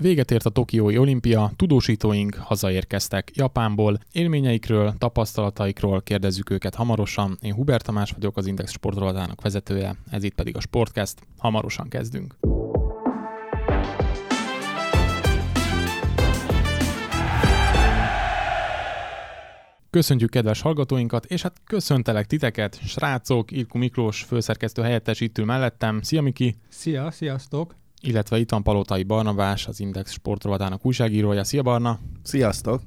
Véget ért a Tokiói olimpia, tudósítóink hazaérkeztek Japánból, élményeikről, tapasztalataikról kérdezzük őket hamarosan. Én Hubert Tamás vagyok, az Index sportrolatának vezetője, ez itt pedig a Sportcast. Hamarosan kezdünk. Köszöntjük kedves hallgatóinkat, és hát köszöntelek titeket, srácok, Irku Miklós, főszerkesztő helyettes itt ül mellettem. Szia Miki! Szia, sziasztok! Illetve itt van Palotai Barnabás, az Index sportrovatának újságírója. Szia Barna! Sziasztok!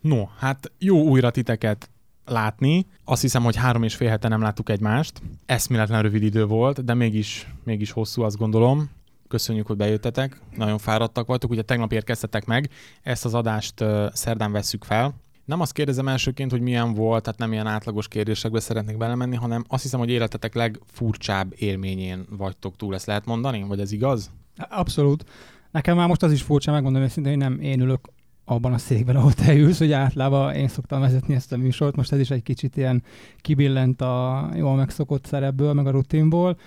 No, hát jó újra titeket látni. Azt hiszem, hogy három és fél hete nem láttuk egymást. Eszméletlen rövid idő volt, de mégis, mégis hosszú, azt gondolom. Köszönjük, hogy bejöttetek. Nagyon fáradtak voltok. Ugye tegnap érkeztetek meg. Ezt az adást szerdán vesszük fel. Nem azt kérdezem elsőként, hogy milyen volt, tehát nem ilyen átlagos kérdésekbe szeretnék belemenni, hanem azt hiszem, hogy életetek legfurcsább élményén vagytok túl, ezt lehet mondani? Vagy ez igaz? Abszolút. Nekem már most az is furcsa, megmondom őszintén, hogy nem én ülök abban a székben, ahol te ülsz, hogy általában én szoktam vezetni ezt a műsort, most ez is egy kicsit ilyen kibillent a jól megszokott szerepből, meg a rutinból.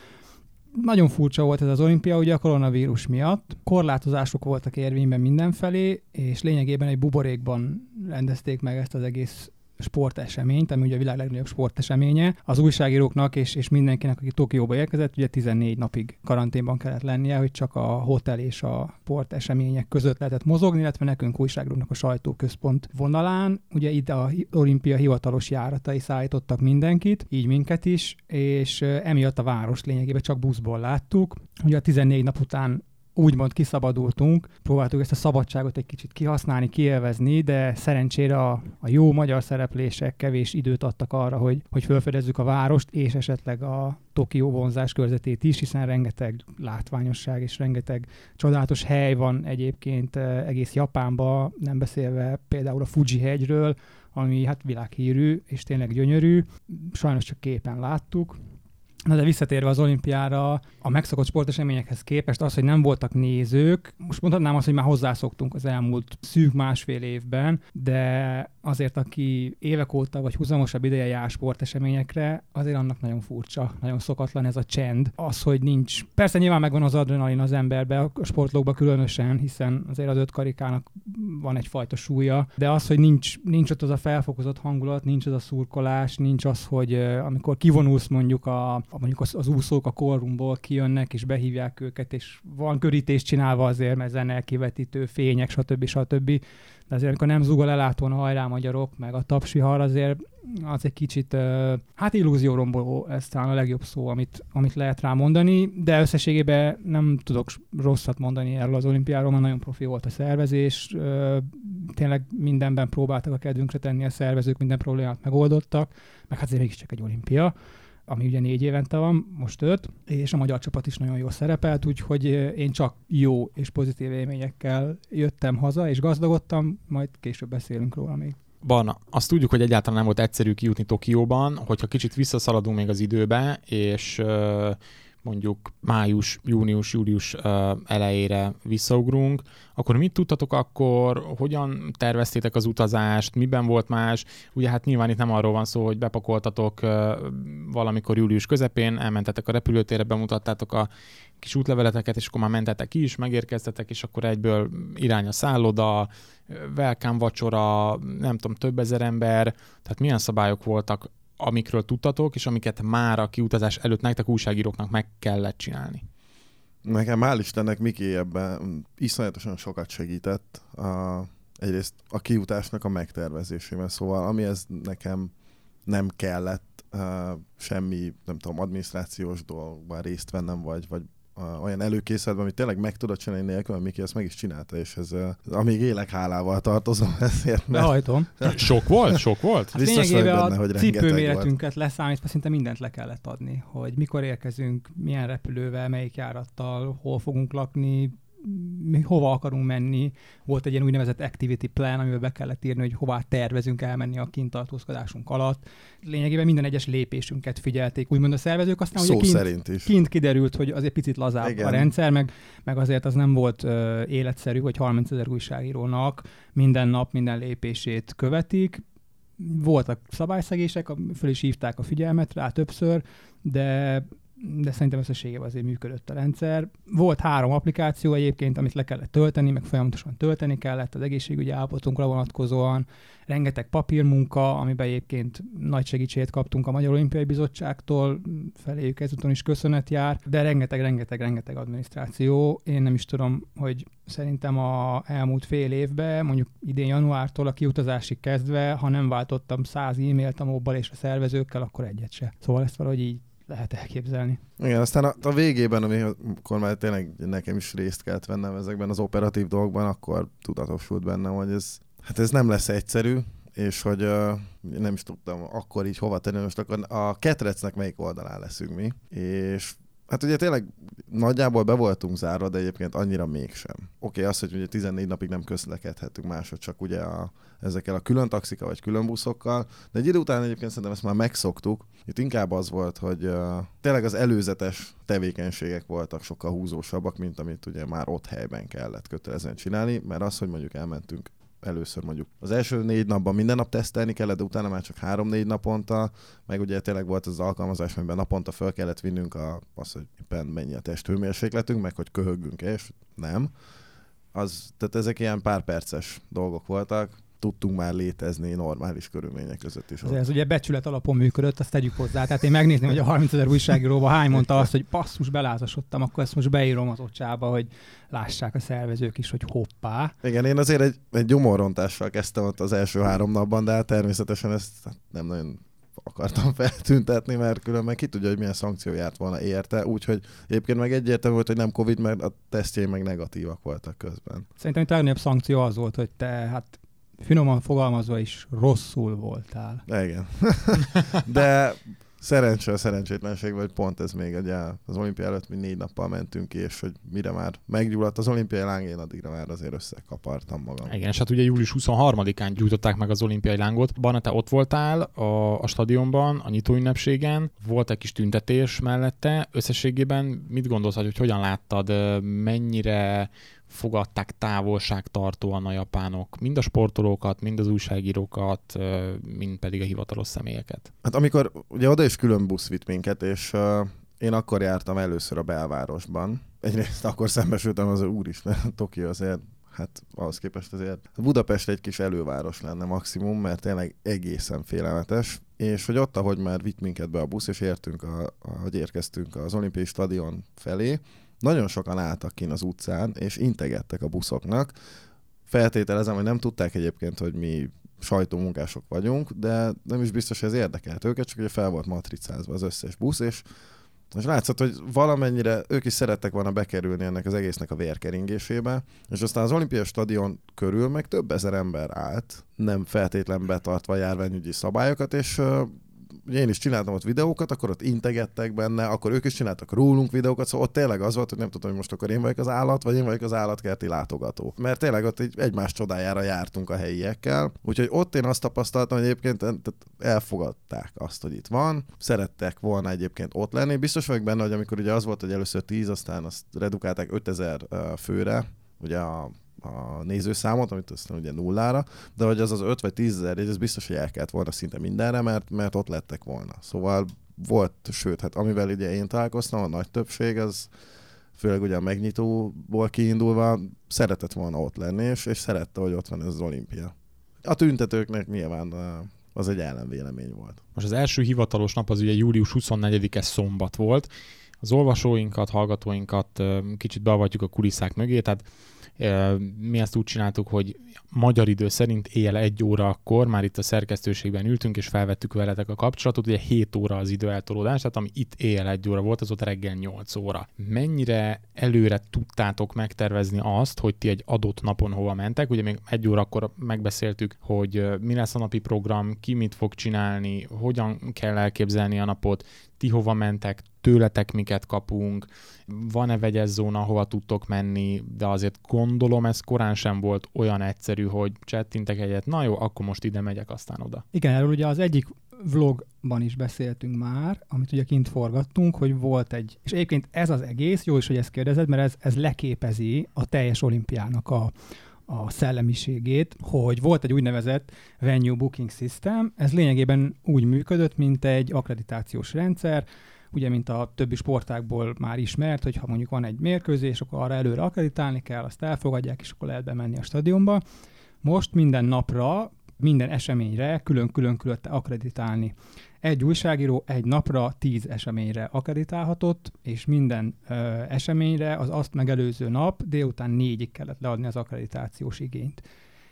Nagyon furcsa volt ez az olimpia, ugye a koronavírus miatt. Korlátozások voltak érvényben mindenfelé, és lényegében egy buborékban rendezték meg ezt az egész sporteseményt, ami ugye a világ legnagyobb sporteseménye. Az újságíróknak és, és mindenkinek, aki Tokióba érkezett, ugye 14 napig karanténban kellett lennie, hogy csak a hotel és a sportesemények között lehetett mozogni, illetve nekünk újságíróknak a sajtóközpont vonalán. Ugye itt a olimpia hivatalos járatai szállítottak mindenkit, így minket is, és emiatt a város lényegében csak buszból láttuk. Ugye a 14 nap után úgymond kiszabadultunk, próbáltuk ezt a szabadságot egy kicsit kihasználni, kielvezni, de szerencsére a, a jó magyar szereplések kevés időt adtak arra, hogy, hogy felfedezzük a várost, és esetleg a Tokió vonzás körzetét is, hiszen rengeteg látványosság és rengeteg csodálatos hely van egyébként eh, egész Japánban, nem beszélve például a Fuji hegyről, ami hát világhírű és tényleg gyönyörű. Sajnos csak képen láttuk, Na de visszatérve az olimpiára, a megszokott sporteseményekhez képest az, hogy nem voltak nézők, most mondhatnám azt, hogy már hozzászoktunk az elmúlt szűk másfél évben, de azért, aki évek óta vagy húzamosabb ideje jár sporteseményekre, azért annak nagyon furcsa, nagyon szokatlan ez a csend. Az, hogy nincs. Persze nyilván megvan az adrenalin az emberbe, a sportlókban különösen, hiszen azért az öt karikának van egyfajta súlya, de az, hogy nincs, nincs ott az a felfokozott hangulat, nincs az a szurkolás, nincs az, hogy amikor kivonulsz mondjuk a, mondjuk az, az úszók a korrumból kijönnek, és behívják őket, és van körítést csinálva azért, mert zene, kivetítő, fények, stb. stb. De azért, amikor nem zúgol elátón hajrá magyarok, meg a tapsvihar, azért az egy kicsit, hát illúzióromboló, ez talán a legjobb szó, amit, amit lehet rá mondani, de összességében nem tudok rosszat mondani erről az olimpiáról, mert nagyon profi volt a szervezés, tényleg mindenben próbáltak a kedvünkre tenni a szervezők, minden problémát megoldottak, meg hát azért mégiscsak egy olimpia ami ugye négy évente van, most öt, és a magyar csapat is nagyon jól szerepelt, úgyhogy én csak jó és pozitív élményekkel jöttem haza, és gazdagodtam, majd később beszélünk róla még. Barna, azt tudjuk, hogy egyáltalán nem volt egyszerű kijutni Tokióban, hogyha kicsit visszaszaladunk még az időbe, és mondjuk május, június, július elejére visszaugrunk, akkor mit tudtatok akkor, hogyan terveztétek az utazást, miben volt más? Ugye hát nyilván itt nem arról van szó, hogy bepakoltatok valamikor július közepén, elmentetek a repülőtérre, bemutattátok a kis útleveleteket, és akkor már mentetek ki is, megérkeztetek, és akkor egyből irány a szálloda, welcome vacsora, nem tudom, több ezer ember, tehát milyen szabályok voltak amikről tudtatok, és amiket már a kiutazás előtt nektek újságíróknak meg kellett csinálni? Nekem hál' Istennek Miki ebben iszonyatosan sokat segített. A, egyrészt a kiutásnak a megtervezésében, szóval ami ez nekem nem kellett uh, semmi, nem tudom, adminisztrációs dolgokban részt vennem, vagy, vagy olyan előkészületben, amit tényleg meg tudod csinálni nélkül, mert Miki ezt meg is csinálta, és ez uh, amíg élek hálával tartozom ezért. Mert... Behajtom. Sok volt? Sok volt? Hát Biztos vagy benne, hogy cipőméretünket leszámítva szinte mindent le kellett adni, hogy mikor érkezünk, milyen repülővel, melyik járattal, hol fogunk lakni, mi hova akarunk menni. Volt egy ilyen úgynevezett activity plan, amiben be kellett írni, hogy hová tervezünk elmenni a kintartózkodásunk alatt. Lényegében minden egyes lépésünket figyelték, úgymond a szervezők. Aztán Szó ugye kint, szerint is. kint kiderült, hogy azért picit lazább Igen. a rendszer, meg, meg azért az nem volt uh, életszerű, hogy 30 ezer újságírónak minden nap minden lépését követik. Voltak szabályszegések, föl is hívták a figyelmet rá többször, de de szerintem összességében azért működött a rendszer. Volt három applikáció egyébként, amit le kellett tölteni, meg folyamatosan tölteni kellett az egészségügyi állapotunkra vonatkozóan. Rengeteg papírmunka, amiben egyébként nagy segítséget kaptunk a Magyar Olimpiai Bizottságtól, feléjük ezúton is köszönet jár, de rengeteg, rengeteg, rengeteg adminisztráció. Én nem is tudom, hogy szerintem a elmúlt fél évben, mondjuk idén januártól a kiutazásig kezdve, ha nem váltottam száz e-mailt a mobbal és a szervezőkkel, akkor egyet se. Szóval ezt valahogy így lehet elképzelni. Igen, aztán a, a végében, amikor már tényleg nekem is részt kellett vennem ezekben az operatív dolgokban, akkor tudatosult bennem, hogy ez, hát ez nem lesz egyszerű, és hogy uh, nem is tudtam akkor így hova tenni, most akkor a ketrecnek melyik oldalán leszünk mi, és Hát ugye tényleg nagyjából be voltunk zárva, de egyébként annyira mégsem. Oké, okay, az, hogy ugye 14 napig nem közlekedhetünk másod, csak ugye a, ezekkel a külön taxika vagy külön buszokkal, de egy idő után egyébként szerintem ezt már megszoktuk. Itt inkább az volt, hogy uh, tényleg az előzetes tevékenységek voltak sokkal húzósabbak, mint amit ugye már ott helyben kellett kötelezően csinálni, mert az, hogy mondjuk elmentünk először mondjuk az első négy napban minden nap tesztelni kellett, de utána már csak három-négy naponta, meg ugye tényleg volt az alkalmazás, amiben naponta fel kellett vinnünk a, az, hogy éppen mennyi a testhőmérsékletünk, meg hogy köhögünk és nem. Az, tehát ezek ilyen pár perces dolgok voltak, tudtunk már létezni normális körülmények között is. Ez, ez ugye becsület alapon működött, azt tegyük hozzá. Tehát én megnézném, hogy a 30 ezer újságíróban hány mondta azt, hogy passzus, belázasodtam, akkor ezt most beírom az ocsába, hogy lássák a szervezők is, hogy hoppá. Igen, én azért egy, egy gyomorrontással kezdtem ott az első három napban, de hát természetesen ezt nem nagyon akartam feltüntetni, mert különben ki tudja, hogy milyen szankció járt volna érte, úgyhogy egyébként meg egyértelmű volt, hogy nem Covid, mert a tesztjei meg negatívak voltak közben. Szerintem a legnagyobb szankció az volt, hogy te hát finoman fogalmazva is rosszul voltál. Igen. De szerencsé a szerencsétlenség, vagy pont ez még ugye az olimpia előtt mi négy nappal mentünk ki, és hogy mire már meggyulladt az olimpiai láng, én addigra már azért összekapartam magam. Igen, és hát ugye július 23-án gyújtották meg az olimpiai lángot. Barna, te ott voltál a, a stadionban, a nyitóünnepségen, volt egy kis tüntetés mellette. Összességében mit gondolsz, hogy hogyan láttad, mennyire fogadták távolságtartóan a japánok, mind a sportolókat, mind az újságírókat, mind pedig a hivatalos személyeket. Hát amikor ugye oda is külön busz vitt minket, és uh, én akkor jártam először a belvárosban. Egyrészt akkor szembesültem az úristen, Tokió azért hát ahhoz képest azért Budapest egy kis előváros lenne maximum, mert tényleg egészen félelmetes, és hogy ott, ahogy már vitt minket be a busz, és értünk, a, ahogy érkeztünk az olimpiai stadion felé, nagyon sokan álltak kin az utcán, és integettek a buszoknak. Feltételezem, hogy nem tudták egyébként, hogy mi sajtómunkások vagyunk, de nem is biztos, hogy ez érdekelt őket, csak ugye fel volt matricázva az összes busz, és és látszott, hogy valamennyire ők is szerettek volna bekerülni ennek az egésznek a vérkeringésébe, és aztán az olimpiai stadion körül meg több ezer ember állt, nem feltétlen betartva járványügyi szabályokat, és ugye én is csináltam ott videókat, akkor ott integettek benne, akkor ők is csináltak rólunk videókat, szóval ott tényleg az volt, hogy nem tudom, hogy most akkor én vagyok az állat, vagy én vagyok az állatkerti látogató. Mert tényleg ott egy, egymás csodájára jártunk a helyiekkel, úgyhogy ott én azt tapasztaltam, hogy egyébként elfogadták azt, hogy itt van, szerettek volna egyébként ott lenni. Biztos vagyok benne, hogy amikor ugye az volt, hogy először 10, aztán azt redukálták 5000 főre, ugye a a nézőszámot, amit aztán ugye nullára, de hogy az az 5 vagy 10 ezer ez biztos, hogy el kellett volna szinte mindenre, mert, mert ott lettek volna. Szóval volt, sőt, hát amivel ugye én találkoztam, a nagy többség, az főleg ugye a megnyitóból kiindulva szeretett volna ott lenni, és, és szerette, hogy ott van ez az olimpia. A tüntetőknek nyilván az egy ellenvélemény volt. Most az első hivatalos nap az ugye július 24-e szombat volt. Az olvasóinkat, hallgatóinkat kicsit beavatjuk a kulisszák mögé, tehát mi ezt úgy csináltuk, hogy magyar idő szerint éjjel egy óra akkor már itt a szerkesztőségben ültünk, és felvettük veletek a kapcsolatot, ugye 7 óra az időeltolódás, tehát ami itt éjjel egy óra volt, az ott reggel 8 óra. Mennyire előre tudtátok megtervezni azt, hogy ti egy adott napon hova mentek? Ugye még egy óra akkor megbeszéltük, hogy mi lesz a napi program, ki mit fog csinálni, hogyan kell elképzelni a napot, ti hova mentek, tőletek miket kapunk, van-e vegyes zóna, hova tudtok menni, de azért gondolom ez korán sem volt olyan egyszerű, hogy csettintek egyet, na jó, akkor most ide megyek, aztán oda. Igen, erről ugye az egyik vlogban is beszéltünk már, amit ugye kint forgattunk, hogy volt egy, és egyébként ez az egész, jó is, hogy ezt kérdezed, mert ez, ez leképezi a teljes olimpiának a, a szellemiségét, hogy volt egy úgynevezett Venue Booking System, ez lényegében úgy működött, mint egy akkreditációs rendszer, ugye, mint a többi sportákból már ismert, hogy ha mondjuk van egy mérkőzés, akkor arra előre akreditálni kell, azt elfogadják, és akkor lehet bemenni a stadionba. Most minden napra, minden eseményre külön-külön külön akreditálni. Egy újságíró egy napra tíz eseményre akreditálhatott, és minden ö, eseményre az azt megelőző nap délután négyig kellett leadni az akkreditációs igényt.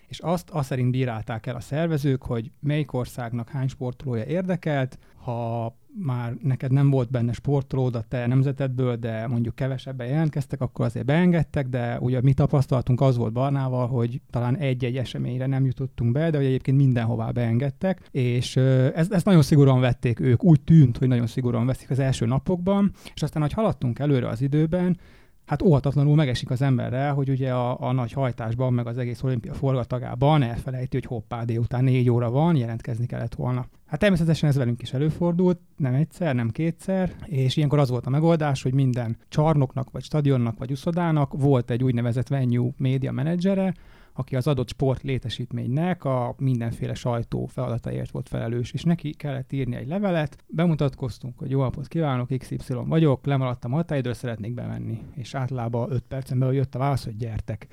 És azt azt szerint bírálták el a szervezők, hogy melyik országnak hány sportolója érdekelt, ha már neked nem volt benne sportolód a te nemzetedből, de mondjuk kevesebben jelentkeztek, akkor azért beengedtek, de ugye mi tapasztaltunk az volt Barnával, hogy talán egy-egy eseményre nem jutottunk be, de hogy egyébként mindenhová beengedtek, és ezt, ezt nagyon szigorúan vették ők, úgy tűnt, hogy nagyon szigorúan veszik az első napokban, és aztán, hogy haladtunk előre az időben, hát óhatatlanul megesik az emberre, hogy ugye a, a nagy hajtásban, meg az egész olimpia forgatagában elfelejti, hogy hoppá, délután négy óra van, jelentkezni kellett volna. Hát természetesen ez velünk is előfordult, nem egyszer, nem kétszer, és ilyenkor az volt a megoldás, hogy minden csarnoknak, vagy stadionnak, vagy uszodának volt egy úgynevezett venue média menedzsere, aki az adott sport létesítménynek a mindenféle sajtó feladataért volt felelős, és neki kellett írni egy levelet, bemutatkoztunk, hogy jó napot kívánok, XY vagyok, lemaradtam határidőre, szeretnék bemenni, és általában 5 percen belül jött a válasz, hogy gyertek.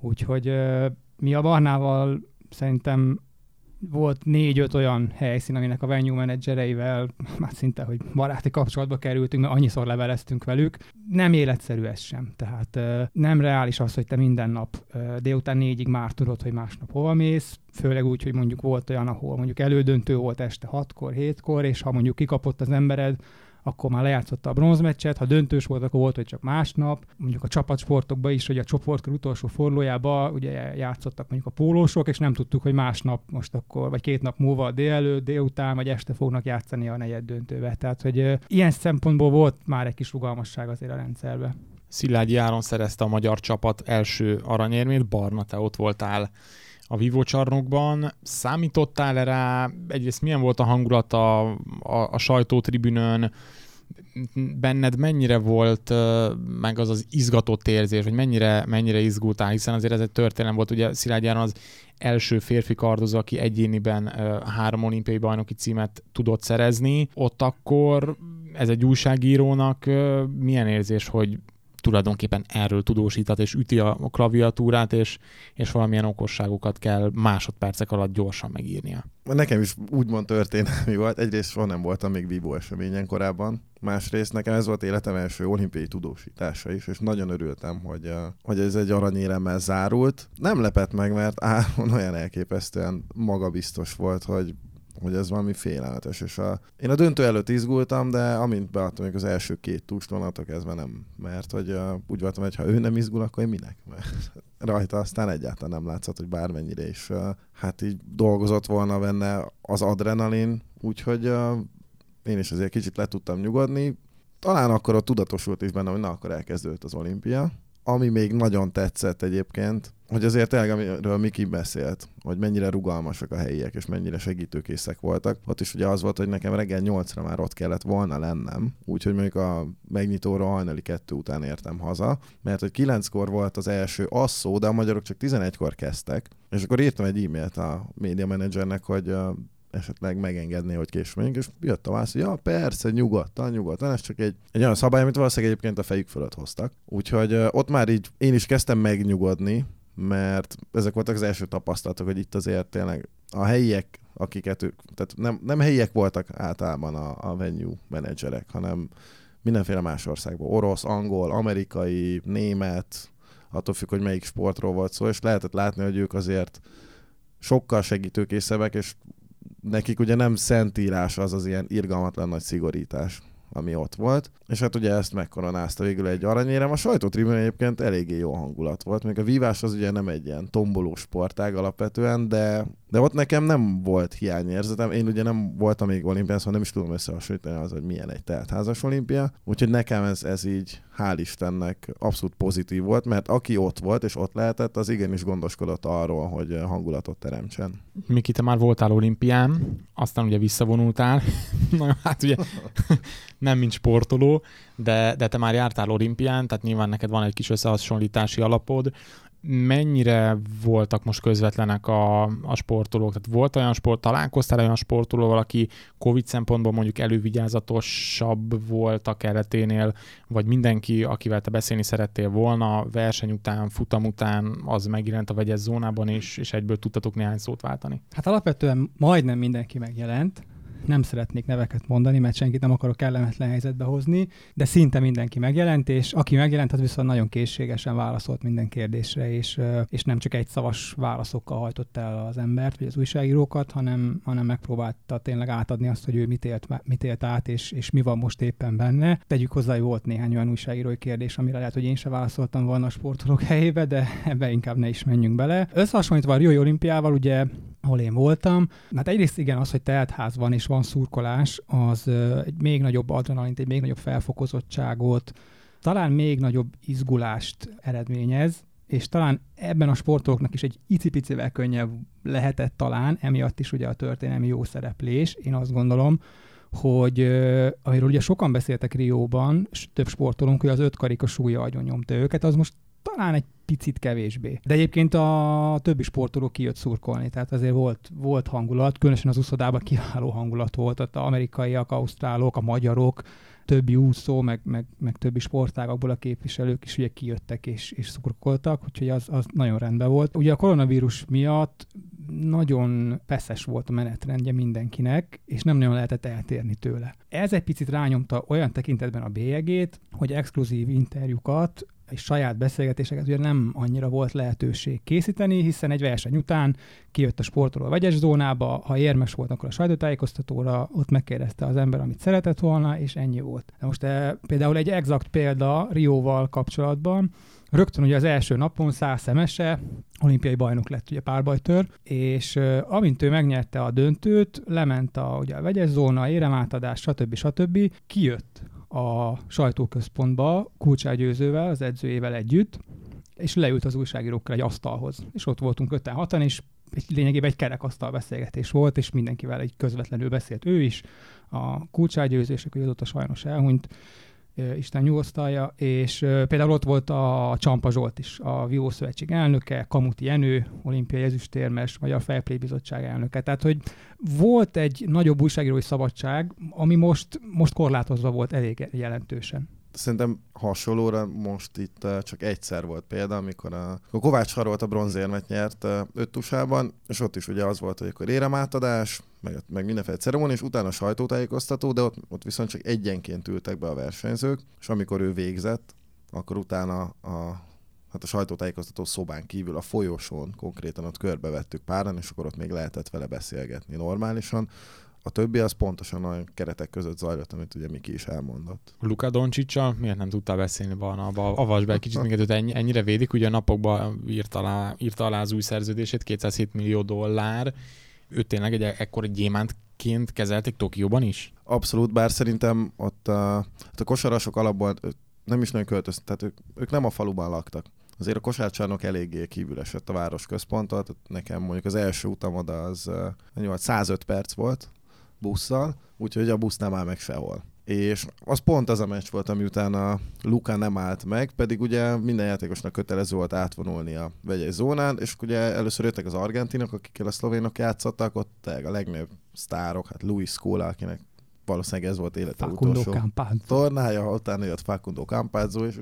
Úgyhogy mi a Barnával szerintem volt négy-öt olyan helyszín, aminek a venue menedzsereivel már szinte, hogy baráti kapcsolatba kerültünk, mert annyiszor leveleztünk velük. Nem életszerű ez sem. Tehát nem reális az, hogy te minden nap délután négyig már tudod, hogy másnap hova mész, főleg úgy, hogy mondjuk volt olyan, ahol mondjuk elődöntő volt este hatkor, hétkor, és ha mondjuk kikapott az embered, akkor már lejátszotta a bronzmeccset, ha döntős volt, akkor volt, hogy csak másnap. Mondjuk a csapatsportokban is, hogy a csoportkör utolsó fordulójában ugye játszottak mondjuk a pólósok, és nem tudtuk, hogy másnap most akkor, vagy két nap múlva délelőtt, délután, vagy este fognak játszani a negyed döntőbe. Tehát, hogy ilyen szempontból volt már egy kis rugalmasság azért a rendszerbe. Szilágyi Áron szerezte a magyar csapat első aranyérmét, Barna, te ott voltál a Vivo csarnokban. Számítottál rá? Egyrészt milyen volt a hangulat a, a, a sajtótribünön? Benned mennyire volt meg az az izgatott érzés, hogy mennyire, mennyire izgultál, hiszen azért ez egy történelem volt, ugye Szilágy az első férfi kardozó, aki egyéniben három olimpiai bajnoki címet tudott szerezni. Ott akkor ez egy újságírónak milyen érzés, hogy tulajdonképpen erről tudósítat, és üti a klaviatúrát, és, és valamilyen okosságokat kell másodpercek alatt gyorsan megírnia. Nekem is úgymond történelmi volt. Egyrészt soha nem voltam még vívó eseményen korábban. Másrészt nekem ez volt életem első olimpiai tudósítása is, és nagyon örültem, hogy, hogy ez egy aranyéremmel zárult. Nem lepett meg, mert Áron olyan elképesztően magabiztos volt, hogy hogy ez valami félelmetes. És a, én a döntő előtt izgultam, de amint beadtam az első két vonatok, ez már nem, mert hogy uh, úgy voltam, hogy ha ő nem izgul, akkor én minek? Mert rajta aztán egyáltalán nem látszott, hogy bármennyire is uh, hát így dolgozott volna benne az adrenalin, úgyhogy uh, én is azért kicsit le tudtam nyugodni. Talán akkor a tudatosult is benne, hogy na, akkor elkezdődött az olimpia. Ami még nagyon tetszett egyébként, hogy azért tényleg, amiről Miki beszélt, hogy mennyire rugalmasak a helyiek, és mennyire segítőkészek voltak. Ott is ugye az volt, hogy nekem reggel 8-ra már ott kellett volna lennem, úgyhogy mondjuk a megnyitóra hajnali kettő után értem haza, mert hogy 9-kor volt az első asszó, de a magyarok csak 11-kor kezdtek, és akkor írtam egy e-mailt a média menedzsernek, hogy esetleg megengedné, hogy később menjünk, és jött a válasz, hogy ja, persze, nyugodtan, nyugodtan, ez csak egy, egy olyan szabály, amit valószínűleg egyébként a fejük fölött hoztak. Úgyhogy ott már így én is kezdtem megnyugodni, mert ezek voltak az első tapasztalatok, hogy itt azért tényleg a helyiek, akiket ők, tehát nem, nem helyiek voltak általában a, a venue menedzserek, hanem mindenféle más országból, orosz, angol, amerikai, német, attól függ, hogy melyik sportról volt szó, és lehetett látni, hogy ők azért sokkal segítőkészebbek, és nekik ugye nem szentírás az az ilyen irgalmatlan nagy szigorítás ami ott volt, és hát ugye ezt megkoronázta végül egy aranyérem. A sajtótribűn egyébként eléggé jó hangulat volt, még a vívás az ugye nem egy ilyen tomboló sportág alapvetően, de, de ott nekem nem volt hiányérzetem. Én ugye nem voltam még olimpián, szóval nem is tudom összehasonlítani az, hogy milyen egy teltházas olimpia, úgyhogy nekem ez, ez így hál' Istennek abszolút pozitív volt, mert aki ott volt és ott lehetett, az igenis gondoskodott arról, hogy hangulatot teremtsen. Miki, te már voltál olimpián, aztán ugye visszavonultál. Na, hát ugye nem mint sportoló, de, de te már jártál olimpián, tehát nyilván neked van egy kis összehasonlítási alapod. mennyire voltak most közvetlenek a, a sportolók? Tehát volt olyan sport, találkoztál olyan sportolóval, aki COVID szempontból mondjuk elővigyázatosabb volt a kereténél, vagy mindenki, akivel te beszélni szerettél volna, verseny után, futam után, az megjelent a vegyes zónában, és, és egyből tudtatok néhány szót váltani? Hát alapvetően majdnem mindenki megjelent, nem szeretnék neveket mondani, mert senkit nem akarok kellemetlen helyzetbe hozni, de szinte mindenki megjelent, és aki megjelent, az viszont nagyon készségesen válaszolt minden kérdésre, és, és nem csak egy szavas válaszokkal hajtott el az embert, vagy az újságírókat, hanem, hanem megpróbálta tényleg átadni azt, hogy ő mit élt, mit élt át, és, és mi van most éppen benne. Tegyük hozzá, hogy volt néhány olyan újságírói kérdés, amire lehet, hogy én sem válaszoltam volna a sportolók helyébe, de ebbe inkább ne is menjünk bele. Összehasonlítva a Rio olimpiával, ugye ahol én voltam. Hát egyrészt igen, az, hogy teltház van és van szurkolás, az egy még nagyobb adrenalint, egy még nagyobb felfokozottságot, talán még nagyobb izgulást eredményez, és talán ebben a sportoknak is egy icipicivel könnyebb lehetett talán, emiatt is ugye a történelmi jó szereplés, én azt gondolom, hogy amiről ugye sokan beszéltek Rióban, több sportolónk, hogy az öt karika súlya agyon nyomta őket, az most talán egy picit kevésbé. De egyébként a többi sportoló kijött szurkolni, tehát azért volt, volt hangulat, különösen az úszodában kiváló hangulat volt, ott az amerikaiak, ausztrálok, a magyarok, többi úszó, meg, meg, meg többi sportágakból a képviselők is ugye kijöttek és, és szurkoltak, úgyhogy az, az nagyon rendben volt. Ugye a koronavírus miatt nagyon feszes volt a menetrendje mindenkinek, és nem nagyon lehetett eltérni tőle. Ez egy picit rányomta olyan tekintetben a bélyegét, hogy exkluzív interjúkat és saját beszélgetéseket ugye nem annyira volt lehetőség készíteni, hiszen egy verseny után kijött a sportoló a vegyes zónába, ha érmes volt, akkor a sajtótájékoztatóra ott megkérdezte az ember, amit szeretett volna, és ennyi volt. De most e, például egy exakt példa Rióval kapcsolatban, rögtön ugye az első napon száz szemese, olimpiai bajnok lett ugye párbajtör, és uh, amint ő megnyerte a döntőt, lement a, ugye a vegyes zóna, éremátadás, stb. stb. kijött a sajtóközpontba Kulcsár Győzővel, az edzőjével együtt, és leült az újságírókkal egy asztalhoz. És ott voltunk öten hatan, és egy, lényegében egy kerekasztal beszélgetés volt, és mindenkivel egy közvetlenül beszélt ő is. A és akkor azóta sajnos elhunyt, Isten nyugosztalja, és például ott volt a Csampa Zsolt is, a Vívó Szövetség elnöke, Kamuti Jenő, olimpiai ezüstérmes, vagy a Fairplay Bizottság elnöke. Tehát, hogy volt egy nagyobb újságírói szabadság, ami most, most korlátozva volt elég jelentősen szerintem hasonlóra most itt csak egyszer volt példa, amikor a, a Kovács Harolt a bronzérmet nyert öttusában, és ott is ugye az volt, hogy akkor éremátadás, meg, meg mindenféle ceremónia, és utána sajtótájékoztató, de ott, ott viszont csak egyenként ültek be a versenyzők, és amikor ő végzett, akkor utána a hát a sajtótájékoztató szobán kívül a folyosón konkrétan ott körbevettük páran, és akkor ott még lehetett vele beszélgetni normálisan. A többi az pontosan olyan keretek között zajlott, amit ugye Miki is elmondott. Luka Doncsicsal miért nem tudtál beszélni Barnaba? Avasd be kicsit minket, hogy ennyire védik, ugye a napokban írt alá, írt alá az új szerződését, 207 millió dollár. Ő tényleg egy ekkor gyémántként kezelték Tokióban is? Abszolút, bár szerintem ott a, hát a kosarasok alapból nem is nagyon költöztek, tehát ők, ők nem a faluban laktak azért a kosárcsarnok eléggé kívül esett a város központot. Nekem mondjuk az első utam oda az 105 perc volt, busszal, úgyhogy a busz nem áll meg sehol. És az pont az a meccs volt, ami utána Luka nem állt meg, pedig ugye minden játékosnak kötelező volt átvonulni a vegyes zónán, és ugye először jöttek az argentinok, akikkel a szlovénok játszottak, ott a legnagyobb sztárok, hát Luis Scola, akinek valószínűleg ez volt élete Facundo utolsó Campazzo. tornája, utána jött Facundo Campazzo, és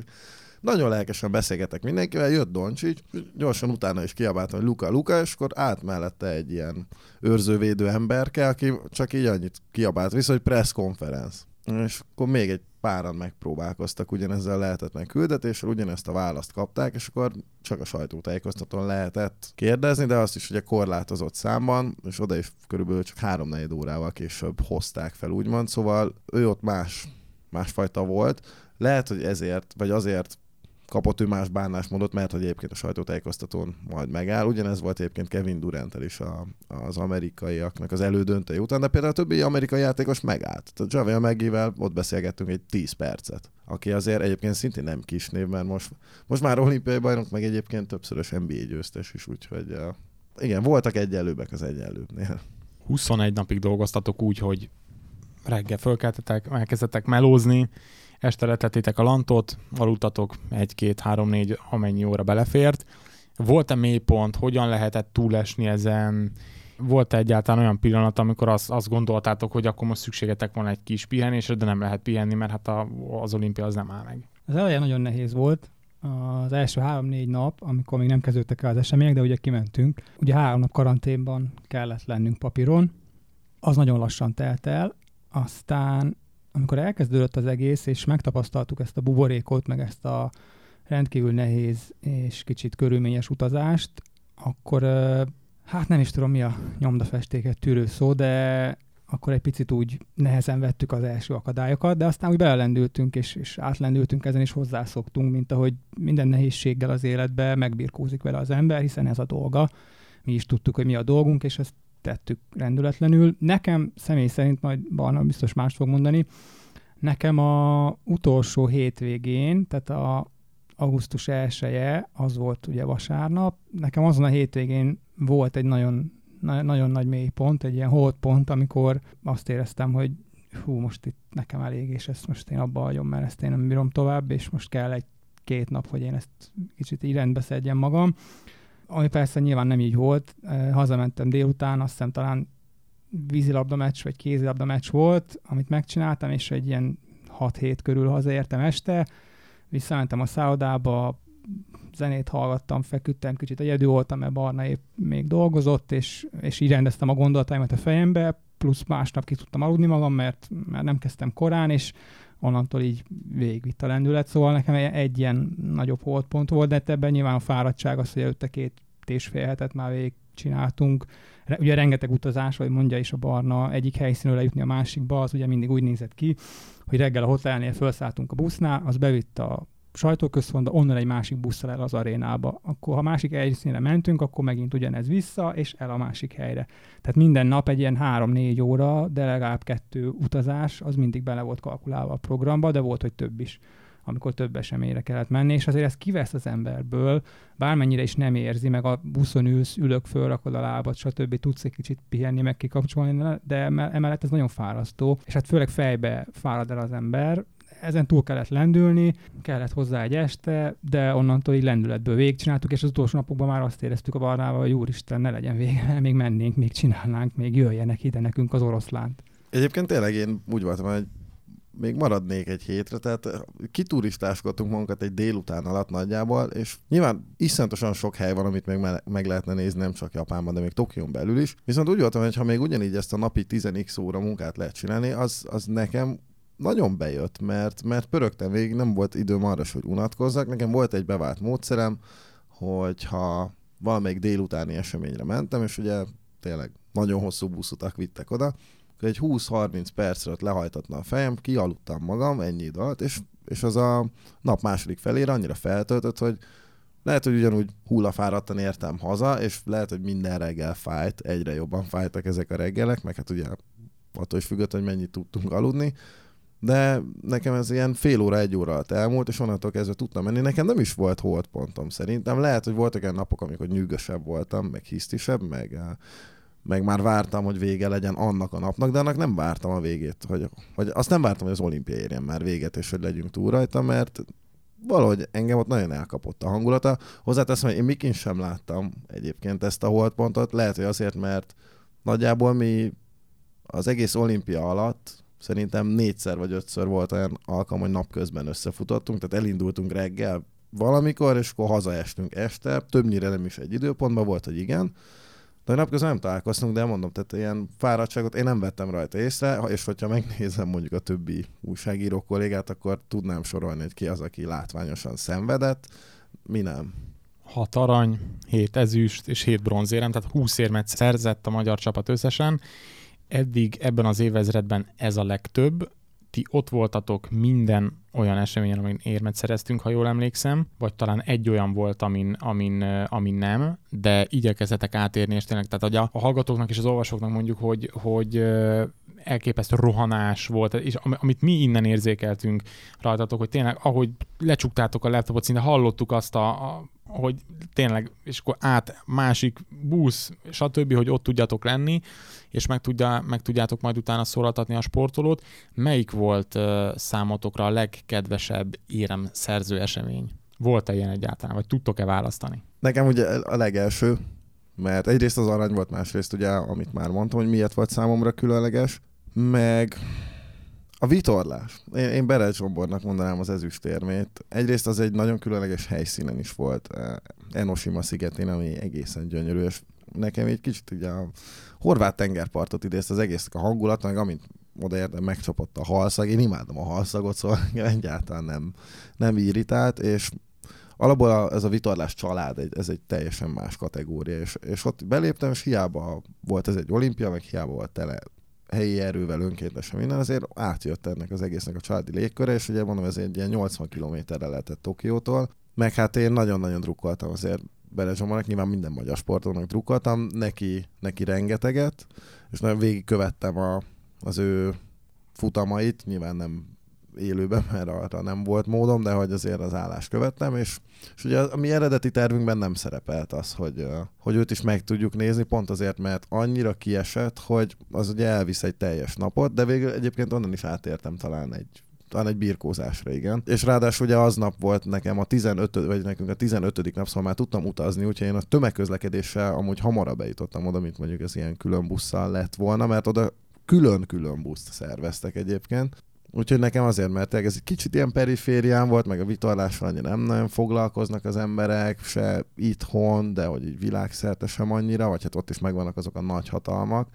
nagyon lelkesen beszélgetek mindenkivel, jött Doncsics, gyorsan utána is kiabáltam, hogy Luka, Luka, és akkor át mellette egy ilyen őrzővédő emberke, aki csak így annyit kiabált vissza, hogy press conference. És akkor még egy páran megpróbálkoztak ugyanezzel lehetetlen küldetéssel, ugyanezt a választ kapták, és akkor csak a sajtótájékoztatón lehetett kérdezni, de azt is ugye korlátozott számban, és oda is körülbelül csak három órával később hozták fel, úgymond, szóval ő ott más, másfajta volt. Lehet, hogy ezért, vagy azért kapott ő más bánásmódot, mert hogy egyébként a sajtótájékoztatón majd megáll. Ugyanez volt egyébként Kevin durant is a, az amerikaiaknak az elődöntői után, de például a többi amerikai játékos megállt. Tehát Javier Meggivel ott beszélgettünk egy 10 percet, aki azért egyébként szintén nem kis név, mert most, most már olimpiai bajnok, meg egyébként többszörös NBA győztes is, úgyhogy igen, voltak egyenlőbbek az egyenlőbbnél. 21 napig dolgoztatok úgy, hogy reggel fölkeltetek, elkezdtetek melózni, este letettétek a lantot, aludtatok egy-két, három-négy, amennyi óra belefért, volt-e mélypont, hogyan lehetett túlesni ezen, volt -e egyáltalán olyan pillanat, amikor azt, azt gondoltátok, hogy akkor most szükségetek van egy kis pihenésre, de nem lehet pihenni, mert hát a, az olimpia az nem áll meg. Az eleje nagyon nehéz volt, az első három-négy nap, amikor még nem kezdődtek el az események, de ugye kimentünk. Ugye három nap karanténban kellett lennünk papíron, az nagyon lassan telt el, aztán amikor elkezdődött az egész, és megtapasztaltuk ezt a buborékot, meg ezt a rendkívül nehéz és kicsit körülményes utazást, akkor hát nem is tudom mi a nyomdafestéket tűrő szó, de akkor egy picit úgy nehezen vettük az első akadályokat, de aztán úgy belelendültünk, és, és átlendültünk ezen, és hozzászoktunk, mint ahogy minden nehézséggel az életbe megbirkózik vele az ember, hiszen ez a dolga. Mi is tudtuk, hogy mi a dolgunk, és ezt tettük rendületlenül. Nekem személy szerint, majd Barna biztos más fog mondani, nekem a utolsó hétvégén, tehát a augusztus 1 az volt ugye vasárnap, nekem azon a hétvégén volt egy nagyon, na- nagyon nagy mélypont, egy ilyen holdpont, amikor azt éreztem, hogy hú, most itt nekem elég, és ezt most én abba hagyom, mert ezt én nem bírom tovább, és most kell egy két nap, hogy én ezt kicsit így rendbe szedjem magam ami persze nyilván nem így volt. Hazamentem délután, azt hiszem talán vízilabda meccs, vagy kézilabda meccs volt, amit megcsináltam, és egy ilyen 6-7 körül hazaértem este, visszamentem a szállodába, zenét hallgattam, feküdtem, kicsit egyedül voltam, mert Barna épp még dolgozott, és, és így rendeztem a gondolataimat a fejembe, plusz másnap ki tudtam aludni magam, mert, mert nem kezdtem korán, és onnantól így végigvitt a lendület, szóval nekem egy ilyen nagyobb holdpont volt, de ebben nyilván a fáradtság az, hogy előtte két és fél hetet már végig csináltunk. Ugye rengeteg utazás, vagy mondja is a Barna, egyik helyszínről lejutni a másikba, az ugye mindig úgy nézett ki, hogy reggel a hotelnél felszálltunk a busznál, az bevitt a sajtóközpontba, onnan egy másik busszal el az arénába. Akkor ha másik helyszínre mentünk, akkor megint ugyanez vissza, és el a másik helyre. Tehát minden nap egy ilyen három-négy óra, de legalább kettő utazás, az mindig bele volt kalkulálva a programba, de volt, hogy több is amikor több eseményre kellett menni, és azért ez kivesz az emberből, bármennyire is nem érzi, meg a buszon ülsz, ülök föl, rakod a lábad, stb. tudsz egy kicsit pihenni, meg kikapcsolni, de emellett ez nagyon fárasztó, és hát főleg fejbe fárad el az ember, ezen túl kellett lendülni, kellett hozzá egy este, de onnantól így lendületből végigcsináltuk, és az utolsó napokban már azt éreztük a barnával, hogy úristen, ne legyen vége, még mennénk, még csinálnánk, még jöjjenek ide nekünk az oroszlánt. Egyébként tényleg én úgy voltam, hogy még maradnék egy hétre, tehát kituristáskodtunk magunkat egy délután alatt nagyjából, és nyilván iszonyatosan sok hely van, amit még meg lehetne nézni, nem csak Japánban, de még Tokion belül is. Viszont úgy voltam, hogy ha még ugyanígy ezt a napi 10x óra munkát lehet csinálni, az, az nekem nagyon bejött, mert, mert pörögtem végig, nem volt időm arra, hogy unatkozzak. Nekem volt egy bevált módszerem, hogyha valamelyik délutáni eseményre mentem, és ugye tényleg nagyon hosszú buszutak vittek oda, egy 20-30 percre lehajtatna a fejem, kialudtam magam ennyi idő alatt, és, és az a nap második felére annyira feltöltött, hogy lehet, hogy ugyanúgy hullafáradtan értem haza, és lehet, hogy minden reggel fájt, egyre jobban fájtak ezek a reggelek, meg hát ugye attól is függött, hogy mennyit tudtunk aludni, de nekem ez ilyen fél óra, egy óra alatt elmúlt, és onnantól kezdve tudtam menni. Nekem nem is volt holdpontom szerintem. Lehet, hogy voltak olyan napok, amikor nyűgösebb voltam, meg hisztisebb, meg meg már vártam, hogy vége legyen annak a napnak, de annak nem vártam a végét, hogy, hogy azt nem vártam, hogy az olimpia érjen már véget, és hogy legyünk túl rajta, mert valahogy engem ott nagyon elkapott a hangulata. Hozzáteszem, hogy én mikin sem láttam egyébként ezt a holdpontot, lehet, hogy azért, mert nagyjából mi az egész olimpia alatt szerintem négyszer vagy ötször volt olyan alkalom, hogy napközben összefutottunk, tehát elindultunk reggel valamikor, és akkor hazaestünk este, többnyire nem is egy időpontban volt, hogy igen, de napközben nem találkoztunk, de mondom, tehát ilyen fáradtságot én nem vettem rajta észre, és hogyha megnézem mondjuk a többi újságíró kollégát, akkor tudnám sorolni, hogy ki az, aki látványosan szenvedett, mi nem. Hat arany, hét ezüst és hét bronzérem, tehát 20 érmet szerzett a magyar csapat összesen. Eddig ebben az évezredben ez a legtöbb, ti ott voltatok minden olyan eseményen, amin érmet szereztünk, ha jól emlékszem, vagy talán egy olyan volt, amin, amin, amin nem, de igyekezetek átérni, és tényleg, tehát a, a hallgatóknak és az olvasóknak mondjuk, hogy, hogy elképesztő rohanás volt, és amit mi innen érzékeltünk rajtatok, hogy tényleg, ahogy lecsuktátok a laptopot, szinte hallottuk azt a, a hogy tényleg, és akkor át másik busz, stb., hogy ott tudjatok lenni, és meg, tudja, meg tudjátok majd utána szólaltatni a sportolót. Melyik volt uh, számotokra a legkedvesebb érem szerző esemény? Volt-e ilyen egyáltalán, vagy tudtok-e választani? Nekem ugye a legelső, mert egyrészt az arany volt, másrészt ugye, amit már mondtam, hogy miért volt számomra különleges, meg a vitorlás. Én, én Berel Zsombornak mondanám az ezüstérmét. Egyrészt az egy nagyon különleges helyszínen is volt, eh, Enoshima szigetén, ami egészen gyönyörű, és nekem egy kicsit ugye a horvát tengerpartot idézt az egész a hangulat, meg amint odaértem, megcsapott a halszag. Én imádom a halszagot, szóval egyáltalán nem, nem irritált, és alapból a, ez a vitorlás család, egy, ez egy teljesen más kategória, és, és ott beléptem, és hiába volt ez egy olimpia, meg hiába volt tele helyi erővel önkéntesen minden, azért átjött ennek az egésznek a családi légköre, és ugye mondom, ez egy ilyen 80 kilométerre lehetett Tokiótól, meg hát én nagyon-nagyon drukkoltam azért Berezsomának, nyilván minden magyar sportolónak drukkoltam, neki, neki rengeteget, és nagyon végigkövettem a, az ő futamait, nyilván nem élőben, mert arra nem volt módom, de hogy azért az állást követtem, és, és ugye a mi eredeti tervünkben nem szerepelt az, hogy, hogy őt is meg tudjuk nézni, pont azért, mert annyira kiesett, hogy az ugye elvisz egy teljes napot, de végül egyébként onnan is átértem talán egy talán egy birkózásra, igen. És ráadásul ugye aznap volt nekem a 15, vagy nekünk a 15. nap, szóval már tudtam utazni, úgyhogy én a tömegközlekedéssel amúgy hamarabb bejutottam oda, mint mondjuk ez ilyen külön busszal lett volna, mert oda külön-külön buszt szerveztek egyébként. Úgyhogy nekem azért, mert ez egy kicsit ilyen periférián volt, meg a vitorlással annyira nem nagyon foglalkoznak az emberek, se itthon, de hogy így világszerte sem annyira, vagy hát ott is megvannak azok a nagy hatalmak.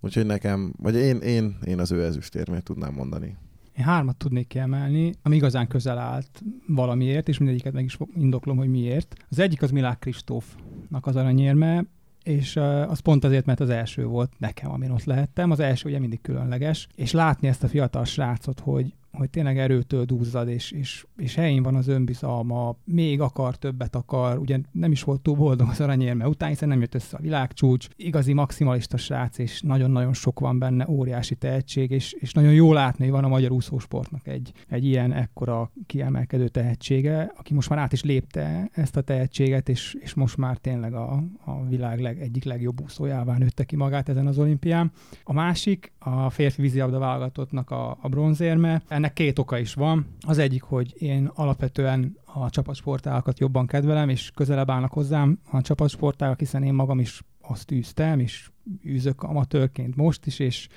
Úgyhogy nekem, vagy én, én, én az ő ezüstérmét tudnám mondani. Én hármat tudnék kiemelni, ami igazán közel állt valamiért, és mindegyiket meg is indoklom, hogy miért. Az egyik az Milák Kristófnak az aranyérme, és az pont azért, mert az első volt nekem, amin ott lehettem. Az első ugye mindig különleges, és látni ezt a fiatal srácot, hogy hogy tényleg erőtől duzzad, és, és, és helyén van az önbizalma, még akar, többet akar, ugye nem is volt túl boldog az aranyérme után, hiszen nem jött össze a világcsúcs, igazi maximalista srác, és nagyon-nagyon sok van benne, óriási tehetség, és, és nagyon jó látni, hogy van a magyar úszósportnak egy, egy ilyen ekkora kiemelkedő tehetsége, aki most már át is lépte ezt a tehetséget, és, és most már tényleg a, a világ leg, egyik legjobb úszójává nőtte ki magát ezen az olimpián. A másik, a férfi vízilabda válogatottnak a, a bronzérme, ennek két oka is van. Az egyik, hogy én alapvetően a csapatsportálakat jobban kedvelem, és közelebb állnak hozzám a csapatsportálak, hiszen én magam is azt űztem, és űzök amatőrként most is, és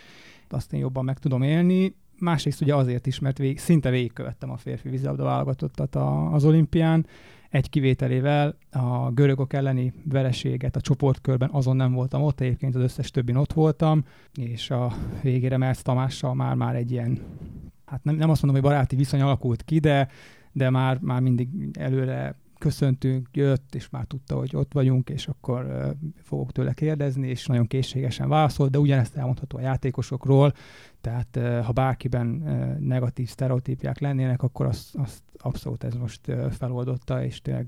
azt én jobban meg tudom élni. Másrészt ugye azért is, mert vég, szinte végigkövettem a férfi vízilabda válogatottat a, az olimpián, egy kivételével a görögök elleni vereséget a csoportkörben azon nem voltam ott, egyébként az összes többin ott voltam, és a végére Mersz Tamással már-már egy ilyen hát nem, nem azt mondom, hogy baráti viszony alakult ki, de, de már, már mindig előre köszöntünk, jött, és már tudta, hogy ott vagyunk, és akkor uh, fogok tőle kérdezni, és nagyon készségesen válaszolt, de ugyanezt elmondható a játékosokról, tehát uh, ha bárkiben uh, negatív sztereotípiák lennének, akkor azt, azt abszolút ez most feloldotta, és tényleg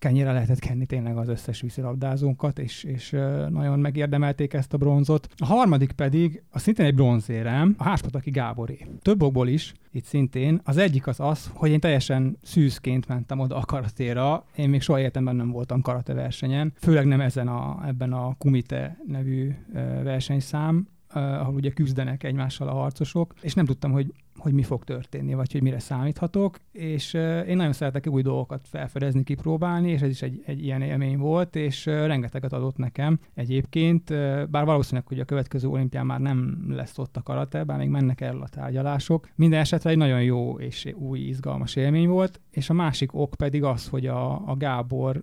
kenyére lehetett kenni tényleg az összes vízilabdázónkat, és, és nagyon megérdemelték ezt a bronzot. A harmadik pedig, a szintén egy bronzérem, a Háspataki Gáboré. Több okból is, itt szintén. Az egyik az az, hogy én teljesen szűzként mentem oda a karatéra. Én még soha életemben nem voltam karate versenyen, főleg nem ezen a, ebben a Kumite nevű versenyszám, ahol ugye küzdenek egymással a harcosok, és nem tudtam, hogy hogy mi fog történni, vagy hogy mire számíthatok, és én nagyon szeretek új dolgokat felfedezni, kipróbálni, és ez is egy, egy ilyen élmény volt, és rengeteget adott nekem egyébként, bár valószínűleg, hogy a következő olimpián már nem lesz ott a karate, bár még mennek el a tárgyalások. Minden esetre egy nagyon jó és új, izgalmas élmény volt, és a másik ok pedig az, hogy a, a Gábor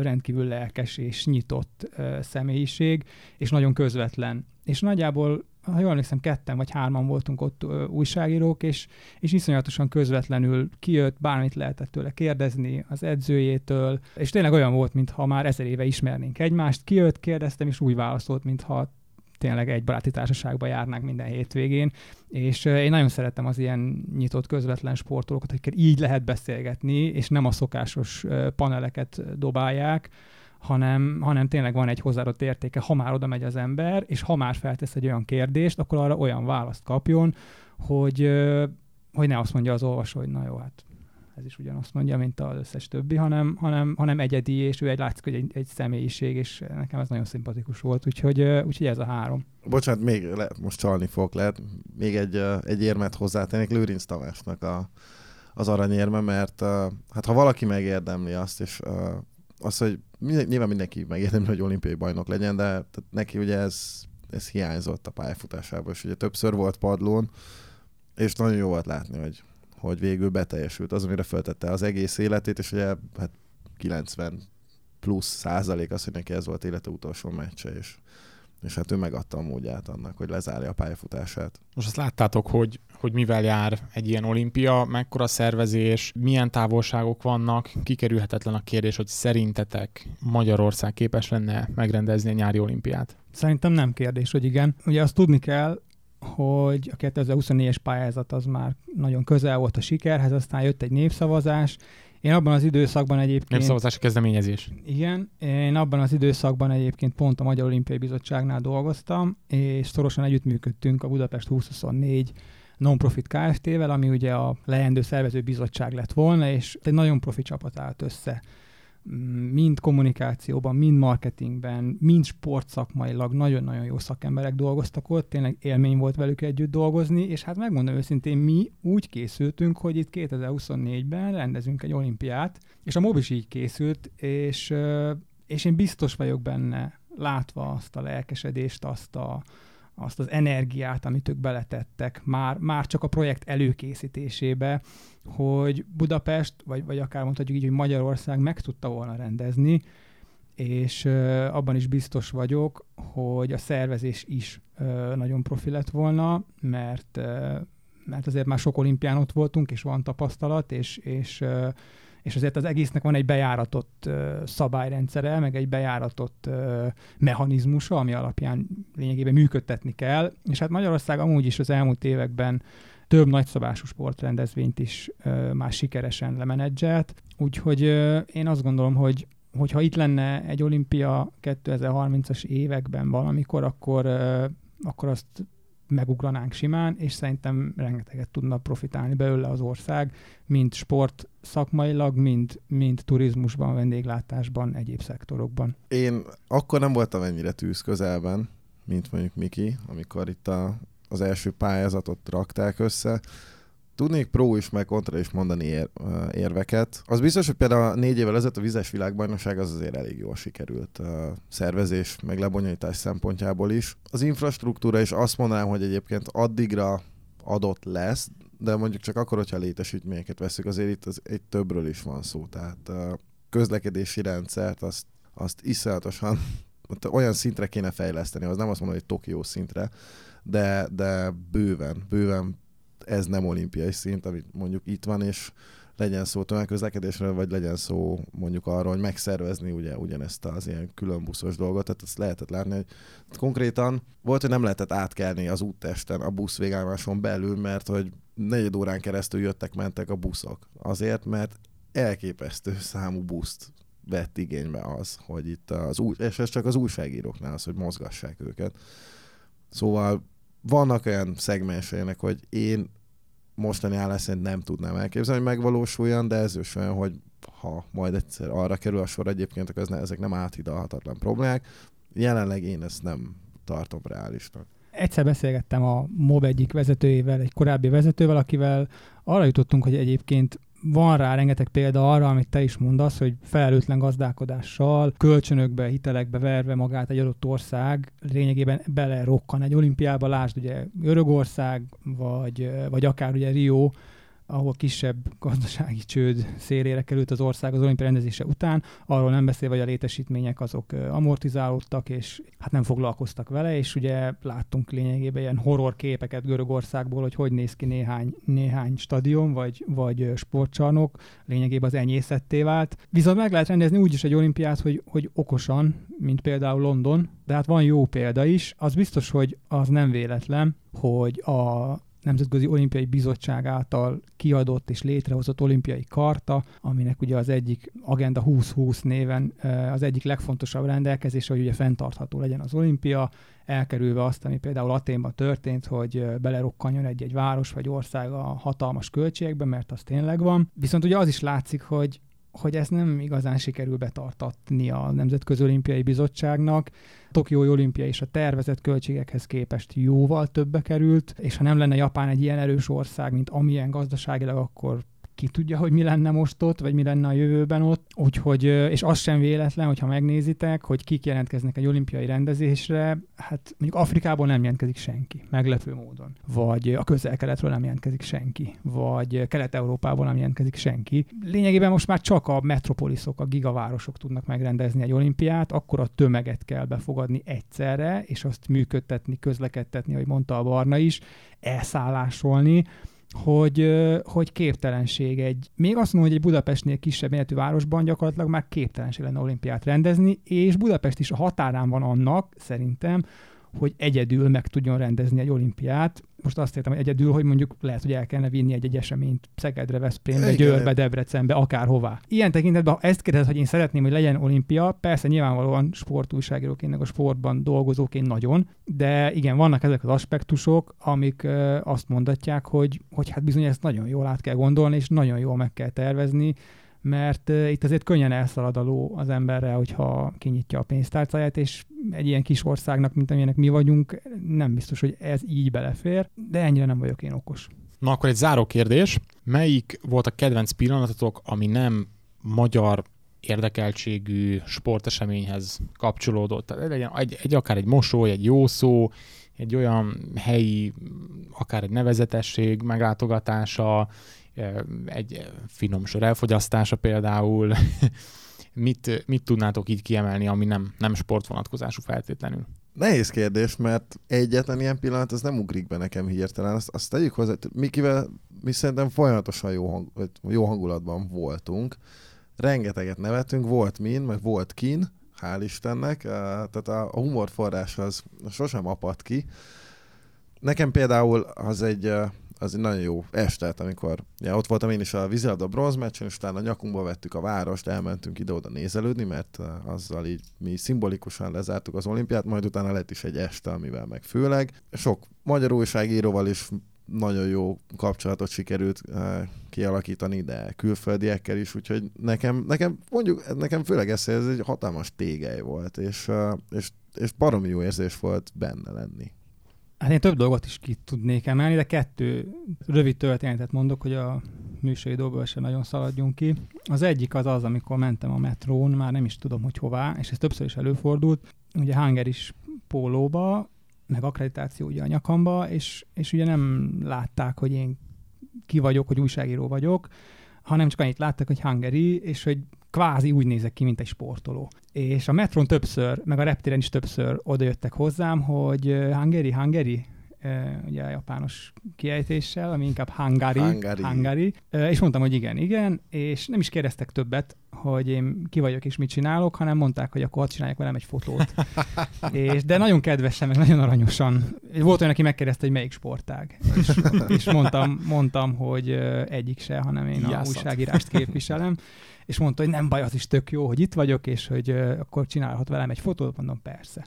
rendkívül lelkes és nyitott személyiség, és nagyon közvetlen. És nagyjából ha jól emlékszem, ketten vagy hárman voltunk ott ö, újságírók, és, és iszonyatosan közvetlenül kijött, bármit lehetett tőle kérdezni az edzőjétől, és tényleg olyan volt, mintha már ezer éve ismernénk egymást. Kijött, kérdeztem, és úgy válaszolt, mintha tényleg egy baráti társaságba járnánk minden hétvégén, és én nagyon szeretem az ilyen nyitott, közvetlen sportolókat, akikkel így lehet beszélgetni, és nem a szokásos paneleket dobálják, hanem, hanem tényleg van egy hozzáadott értéke, ha már oda megy az ember, és ha már feltesz egy olyan kérdést, akkor arra olyan választ kapjon, hogy, hogy ne azt mondja az olvasó, hogy na jó, hát ez is ugyanazt mondja, mint az összes többi, hanem, hanem, hanem egyedi, és ő egy látszik, hogy egy, egy személyiség, és nekem ez nagyon szimpatikus volt, úgyhogy, úgyhogy ez a három. Bocsánat, még le, most csalni fog, lehet még egy, egy érmet hozzátennék Lőrinc Tamásnak a, az aranyérme, mert hát ha valaki megérdemli azt, és uh, az, hogy nyilván mindenki megérdemli, hogy olimpiai bajnok legyen, de tehát neki ugye ez, ez hiányzott a pályafutásában, és ugye többször volt padlón, és nagyon jó volt látni, hogy, hogy végül beteljesült az, amire föltette az egész életét, és ugye hát 90 plusz százalék az, hogy neki ez volt élete utolsó meccse, és, és hát ő megadta a módját annak, hogy lezárja a pályafutását. Most azt láttátok, hogy, hogy mivel jár egy ilyen olimpia, mekkora szervezés, milyen távolságok vannak, kikerülhetetlen a kérdés, hogy szerintetek Magyarország képes lenne megrendezni a nyári olimpiát? Szerintem nem kérdés, hogy igen. Ugye azt tudni kell, hogy a 2024-es pályázat az már nagyon közel volt a sikerhez, aztán jött egy népszavazás, én abban az időszakban egyébként... Népszavazási kezdeményezés. Igen, én abban az időszakban egyébként pont a Magyar Olimpiai Bizottságnál dolgoztam, és szorosan együttműködtünk a Budapest 2024 non-profit Kft-vel, ami ugye a leendő szervező bizottság lett volna, és egy nagyon profi csapat állt össze mind kommunikációban, mind marketingben, mind sportszakmailag nagyon-nagyon jó szakemberek dolgoztak ott, tényleg élmény volt velük együtt dolgozni, és hát megmondom őszintén, mi úgy készültünk, hogy itt 2024-ben rendezünk egy olimpiát, és a MOB is így készült, és, és én biztos vagyok benne, látva azt a lelkesedést, azt a, azt az energiát, amit ők beletettek már, már csak a projekt előkészítésébe, hogy Budapest, vagy, vagy akár mondhatjuk így, hogy Magyarország meg tudta volna rendezni, és abban is biztos vagyok, hogy a szervezés is nagyon profi lett volna, mert, mert azért már sok olimpián ott voltunk, és van tapasztalat, és, és és azért az egésznek van egy bejáratott uh, szabályrendszere, meg egy bejáratott mechanizmusa, ami alapján lényegében működtetni kell, és hát Magyarország amúgy is az elmúlt években több nagyszabású sportrendezvényt is uh, már sikeresen lemenedzselt, úgyhogy uh, én azt gondolom, hogy hogyha itt lenne egy olimpia 2030-as években valamikor, akkor, uh, akkor azt megugranánk simán, és szerintem rengeteget tudna profitálni belőle az ország, mind sport szakmailag, mind, mind turizmusban, vendéglátásban, egyéb szektorokban. Én akkor nem voltam ennyire tűz közelben, mint mondjuk Miki, amikor itt a, az első pályázatot rakták össze. Tudnék pró is, meg kontra is mondani ér, érveket. Az biztos, hogy például négy évvel ezelőtt a vizes világbajnokság az azért elég jól sikerült a szervezés, meg lebonyolítás szempontjából is. Az infrastruktúra is azt mondanám, hogy egyébként addigra adott lesz, de mondjuk csak akkor, hogyha létesítményeket veszük, azért itt az, egy többről is van szó. Tehát a közlekedési rendszert azt, azt iszonyatosan olyan szintre kéne fejleszteni, az nem azt mondom, hogy Tokió szintre, de, de bőven, bőven ez nem olimpiai szint, amit mondjuk itt van, és legyen szó tömegközlekedésről, vagy legyen szó mondjuk arról, hogy megszervezni ugye ugyanezt az ilyen külön buszos dolgot, tehát ezt lehetett látni, hogy konkrétan volt, hogy nem lehetett átkelni az úttesten a busz végállomáson belül, mert hogy negyed órán keresztül jöttek, mentek a buszok. Azért, mert elképesztő számú buszt vett igénybe az, hogy itt az új, és ez csak az újságíróknál az, hogy mozgassák őket. Szóval vannak olyan szegmenseinek, hogy én mostani állás szerint nem tudnám elképzelni, hogy megvalósuljon, de ez is olyan, hogy ha majd egyszer arra kerül a sor egyébként, akkor ez ne, ezek nem áthidalhatatlan problémák. Jelenleg én ezt nem tartom reálisnak. Egyszer beszélgettem a MOB egyik vezetőjével, egy korábbi vezetővel, akivel arra jutottunk, hogy egyébként van rá rengeteg példa arra, amit te is mondasz, hogy felelőtlen gazdálkodással, kölcsönökbe, hitelekbe verve magát egy adott ország lényegében belerokkan egy olimpiába, lásd ugye Görögország, vagy, vagy akár ugye Rio, ahol kisebb gazdasági csőd szélére került az ország az olimpia rendezése után, arról nem beszélve, hogy a létesítmények azok amortizálódtak, és hát nem foglalkoztak vele, és ugye láttunk lényegében ilyen horror képeket Görögországból, hogy hogy néz ki néhány, néhány stadion, vagy, vagy sportcsarnok, lényegében az enyészetté vált. Viszont meg lehet rendezni úgy is egy olimpiát, hogy, hogy okosan, mint például London, de hát van jó példa is. Az biztos, hogy az nem véletlen, hogy a Nemzetközi Olimpiai Bizottság által kiadott és létrehozott olimpiai karta, aminek ugye az egyik Agenda 2020 néven az egyik legfontosabb rendelkezés, hogy ugye fenntartható legyen az olimpia, elkerülve azt, ami például Aténban történt, hogy belerokkanjon egy-egy város vagy ország a hatalmas költségekbe, mert az tényleg van. Viszont ugye az is látszik, hogy hogy ez nem igazán sikerül betartatni a Nemzetközi Olimpiai Bizottságnak. Tokiói Olimpia és a tervezett költségekhez képest jóval többe került, és ha nem lenne Japán egy ilyen erős ország, mint amilyen gazdaságilag, akkor ki tudja, hogy mi lenne most ott, vagy mi lenne a jövőben ott. Úgyhogy, és az sem véletlen, hogyha megnézitek, hogy kik jelentkeznek egy olimpiai rendezésre, hát mondjuk Afrikából nem jelentkezik senki, meglepő módon. Vagy a közel-keletről nem jelentkezik senki, vagy Kelet-Európából nem jelentkezik senki. Lényegében most már csak a metropoliszok, a gigavárosok tudnak megrendezni egy olimpiát, akkor a tömeget kell befogadni egyszerre, és azt működtetni, közlekedtetni, ahogy mondta a Barna is, elszállásolni, hogy, hogy képtelenség egy, még azt mondom, hogy egy Budapestnél kisebb méretű városban gyakorlatilag már képtelenség lenne olimpiát rendezni, és Budapest is a határán van annak, szerintem, hogy egyedül meg tudjon rendezni egy olimpiát. Most azt értem, hogy egyedül, hogy mondjuk lehet, hogy el kellene vinni egy-egy eseményt Szegedre, Veszprémbe, Győrbe, Debrecenbe, akárhová. Ilyen tekintetben, ha ezt kérdezed, hogy én szeretném, hogy legyen olimpia, persze nyilvánvalóan sportújságíróként, a sportban dolgozóként nagyon, de igen, vannak ezek az aspektusok, amik ö, azt mondatják, hogy, hogy hát bizony ezt nagyon jól át kell gondolni, és nagyon jól meg kell tervezni, mert itt azért könnyen elszalad a ló az emberre, hogyha kinyitja a pénztárcáját, és egy ilyen kis országnak, mint amilyenek mi vagyunk, nem biztos, hogy ez így belefér, de ennyire nem vagyok én okos. Na akkor egy záró kérdés. Melyik volt a kedvenc pillanatotok, ami nem magyar érdekeltségű sporteseményhez kapcsolódott? Tehát legyen egy, egy akár egy mosoly, egy jó szó, egy olyan helyi, akár egy nevezetesség meglátogatása, egy finom sor elfogyasztása például. mit, mit tudnátok így kiemelni, ami nem, nem sportvonatkozású feltétlenül? Nehéz kérdés, mert egyetlen ilyen pillanat az nem ugrik be nekem hirtelen. Azt, azt tegyük hozzá, Mikivel mi szerintem folyamatosan jó, hang, jó hangulatban voltunk. Rengeteget nevetünk, volt min, meg volt kin, hál' Istennek. Tehát a humorforrás az sosem apat ki. Nekem például az egy az egy nagyon jó estet, amikor ja, ott voltam én is a vízilabda bronzmeccsen, és utána nyakunkba vettük a várost, elmentünk ide-oda nézelődni, mert azzal így mi szimbolikusan lezártuk az olimpiát, majd utána lett is egy este, amivel meg főleg. Sok magyar újságíróval is nagyon jó kapcsolatot sikerült uh, kialakítani, de külföldiekkel is, úgyhogy nekem, nekem mondjuk, nekem főleg ez, ez egy hatalmas tégely volt, és, uh, és, és baromi jó érzés volt benne lenni. Hát én több dolgot is ki tudnék emelni, de kettő rövid történetet mondok, hogy a műsori dolgokból sem nagyon szaladjunk ki. Az egyik az az, amikor mentem a metrón, már nem is tudom, hogy hová, és ez többször is előfordult, ugye Hanger is pólóba, meg akkreditáció ugye a nyakamba, és, és ugye nem látták, hogy én ki vagyok, hogy újságíró vagyok, hanem csak annyit láttak, hogy Hungary, és hogy kvázi úgy nézek ki, mint egy sportoló. És a metron többször, meg a reptéren is többször odajöttek hozzám, hogy Hungary, Hungary, ugye a japános kiejtéssel, ami inkább Hungary, Hungary. Hungary. És mondtam, hogy igen, igen, és nem is kérdeztek többet, hogy én ki vagyok és mit csinálok, hanem mondták, hogy akkor csinálják velem egy fotót. és, de nagyon kedvesen, meg nagyon aranyosan. Volt olyan, aki megkérdezte, hogy melyik sportág. És, és mondtam, mondtam, hogy egyik se, hanem én a újságírást képviselem és mondta, hogy nem baj, az is tök jó, hogy itt vagyok, és hogy uh, akkor csinálhat velem egy fotót, mondom, persze.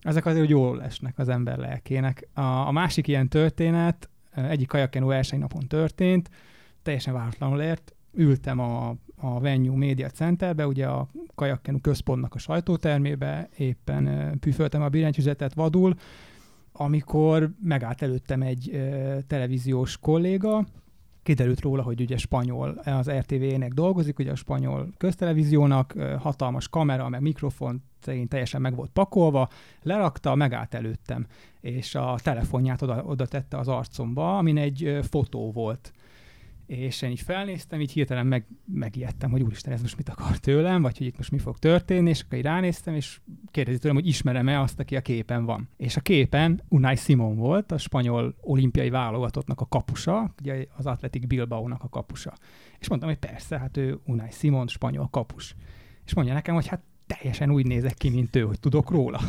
Ezek azért hogy jól esnek az ember lelkének. A, a másik ilyen történet, egyik kajakenó első napon történt, teljesen váratlanul ért, ültem a, a Venue Media Centerbe, ugye a kajakkenu központnak a sajtótermébe, éppen püföltem a billentyűzetet vadul, amikor megállt előttem egy televíziós kolléga, kiderült róla, hogy ugye spanyol, az RTV-nek dolgozik, ugye a spanyol köztelevíziónak, hatalmas kamera, meg mikrofon szerint teljesen meg volt pakolva, lerakta, megállt előttem, és a telefonját oda, oda tette az arcomba, amin egy fotó volt és én így felnéztem, így hirtelen meg, megijedtem, hogy úristen, ez most mit akar tőlem, vagy hogy itt most mi fog történni, és akkor így ránéztem, és kérdezi tőlem, hogy ismerem-e azt, aki a képen van. És a képen Unai Simon volt, a spanyol olimpiai válogatottnak a kapusa, ugye az Atletic Bilbao-nak a kapusa. És mondtam, hogy persze, hát ő Unai Simon, spanyol kapus. És mondja nekem, hogy hát teljesen úgy nézek ki, mint ő, hogy tudok róla.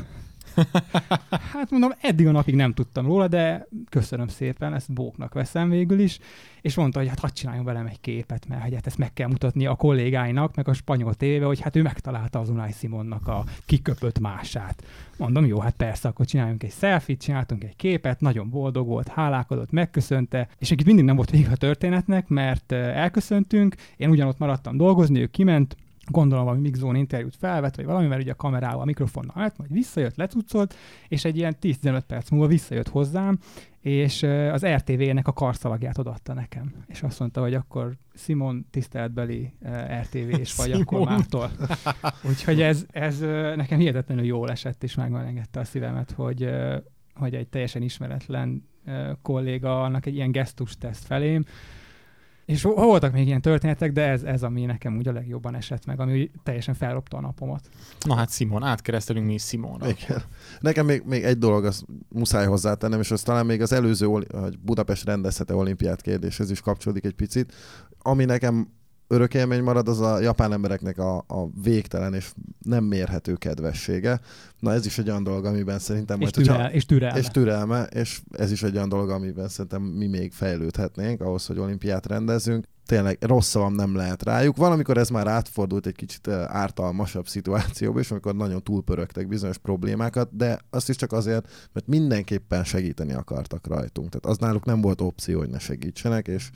Hát mondom, eddig a napig nem tudtam róla, de köszönöm szépen, ezt bóknak veszem végül is, és mondta, hogy hát hadd csináljon velem egy képet, mert hát ezt meg kell mutatni a kollégáinak, meg a spanyol tévébe, hogy hát ő megtalálta az Unai Simonnak a kiköpött mását. Mondom, jó, hát persze, akkor csináljunk egy selfie csináltunk egy képet, nagyon boldog volt, hálálkodott, megköszönte, és egy mindig nem volt vége a történetnek, mert elköszöntünk, én ugyanott maradtam dolgozni, ő kiment, gondolom valami Mixzone interjút felvett, vagy valami, mert ugye a kamerával, a mikrofonnal állt, majd visszajött, lecucolt, és egy ilyen 10-15 perc múlva visszajött hozzám, és az RTV-nek a karszalagját odaadta nekem. És azt mondta, hogy akkor Simon tiszteletbeli RTV-s vagy akkor mától. Úgyhogy ez, ez nekem hihetetlenül jól esett, és megmelengedte a szívemet, hogy, hogy egy teljesen ismeretlen kolléga annak egy ilyen gesztust tesz felém, és voltak még ilyen történetek, de ez, ez ami nekem úgy a legjobban esett meg, ami úgy teljesen felropta a napomat. Na hát Simon, átkeresztelünk mi Simonra. Igen. Nekem még, még egy dolog, az muszáj hozzátennem, és az talán még az előző hogy Budapest rendezhete olimpiát kérdéshez is kapcsolódik egy picit. Ami nekem örök élmény marad, az a japán embereknek a, a végtelen és nem mérhető kedvessége. Na ez is egy olyan dolog, amiben szerintem... És, majd, türel, hogyha, és türelme. És türelme, és ez is egy olyan dolog, amiben szerintem mi még fejlődhetnénk ahhoz, hogy olimpiát rendezünk. Tényleg rossz szavam nem lehet rájuk. Valamikor ez már átfordult egy kicsit ártalmasabb szituációba, és amikor nagyon túlpörögtek bizonyos problémákat, de azt is csak azért, mert mindenképpen segíteni akartak rajtunk. Tehát az náluk nem volt opció, hogy ne segítsenek, és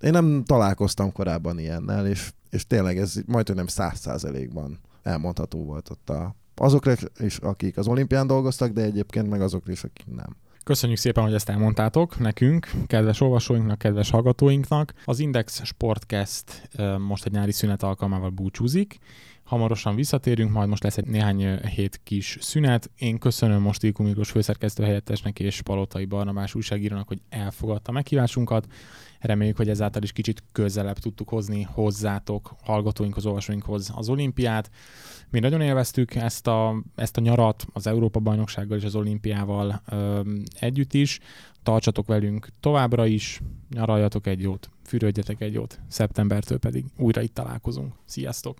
én nem találkoztam korábban ilyennel, és, és tényleg ez majd nem száz százalékban elmondható volt ott a, azokra is, akik az olimpián dolgoztak, de egyébként meg azokra is, akik nem. Köszönjük szépen, hogy ezt elmondtátok nekünk, kedves olvasóinknak, kedves hallgatóinknak. Az Index Sportcast most egy nyári szünet alkalmával búcsúzik. Hamarosan visszatérünk, majd most lesz egy néhány hét kis szünet. Én köszönöm most Ilko Miklós főszerkesztő helyettesnek és Palotai Barnabás újságírónak, hogy elfogadta meghívásunkat. Reméljük, hogy ezáltal is kicsit közelebb tudtuk hozni hozzátok, hallgatóinkhoz, olvasóinkhoz az olimpiát. Mi nagyon élveztük ezt a, ezt a nyarat az Európa-bajnoksággal és az olimpiával ö, együtt is. Tartsatok velünk továbbra is, nyaraljatok egy jót, fürödjetek egy jót, szeptembertől pedig újra itt találkozunk. Sziasztok!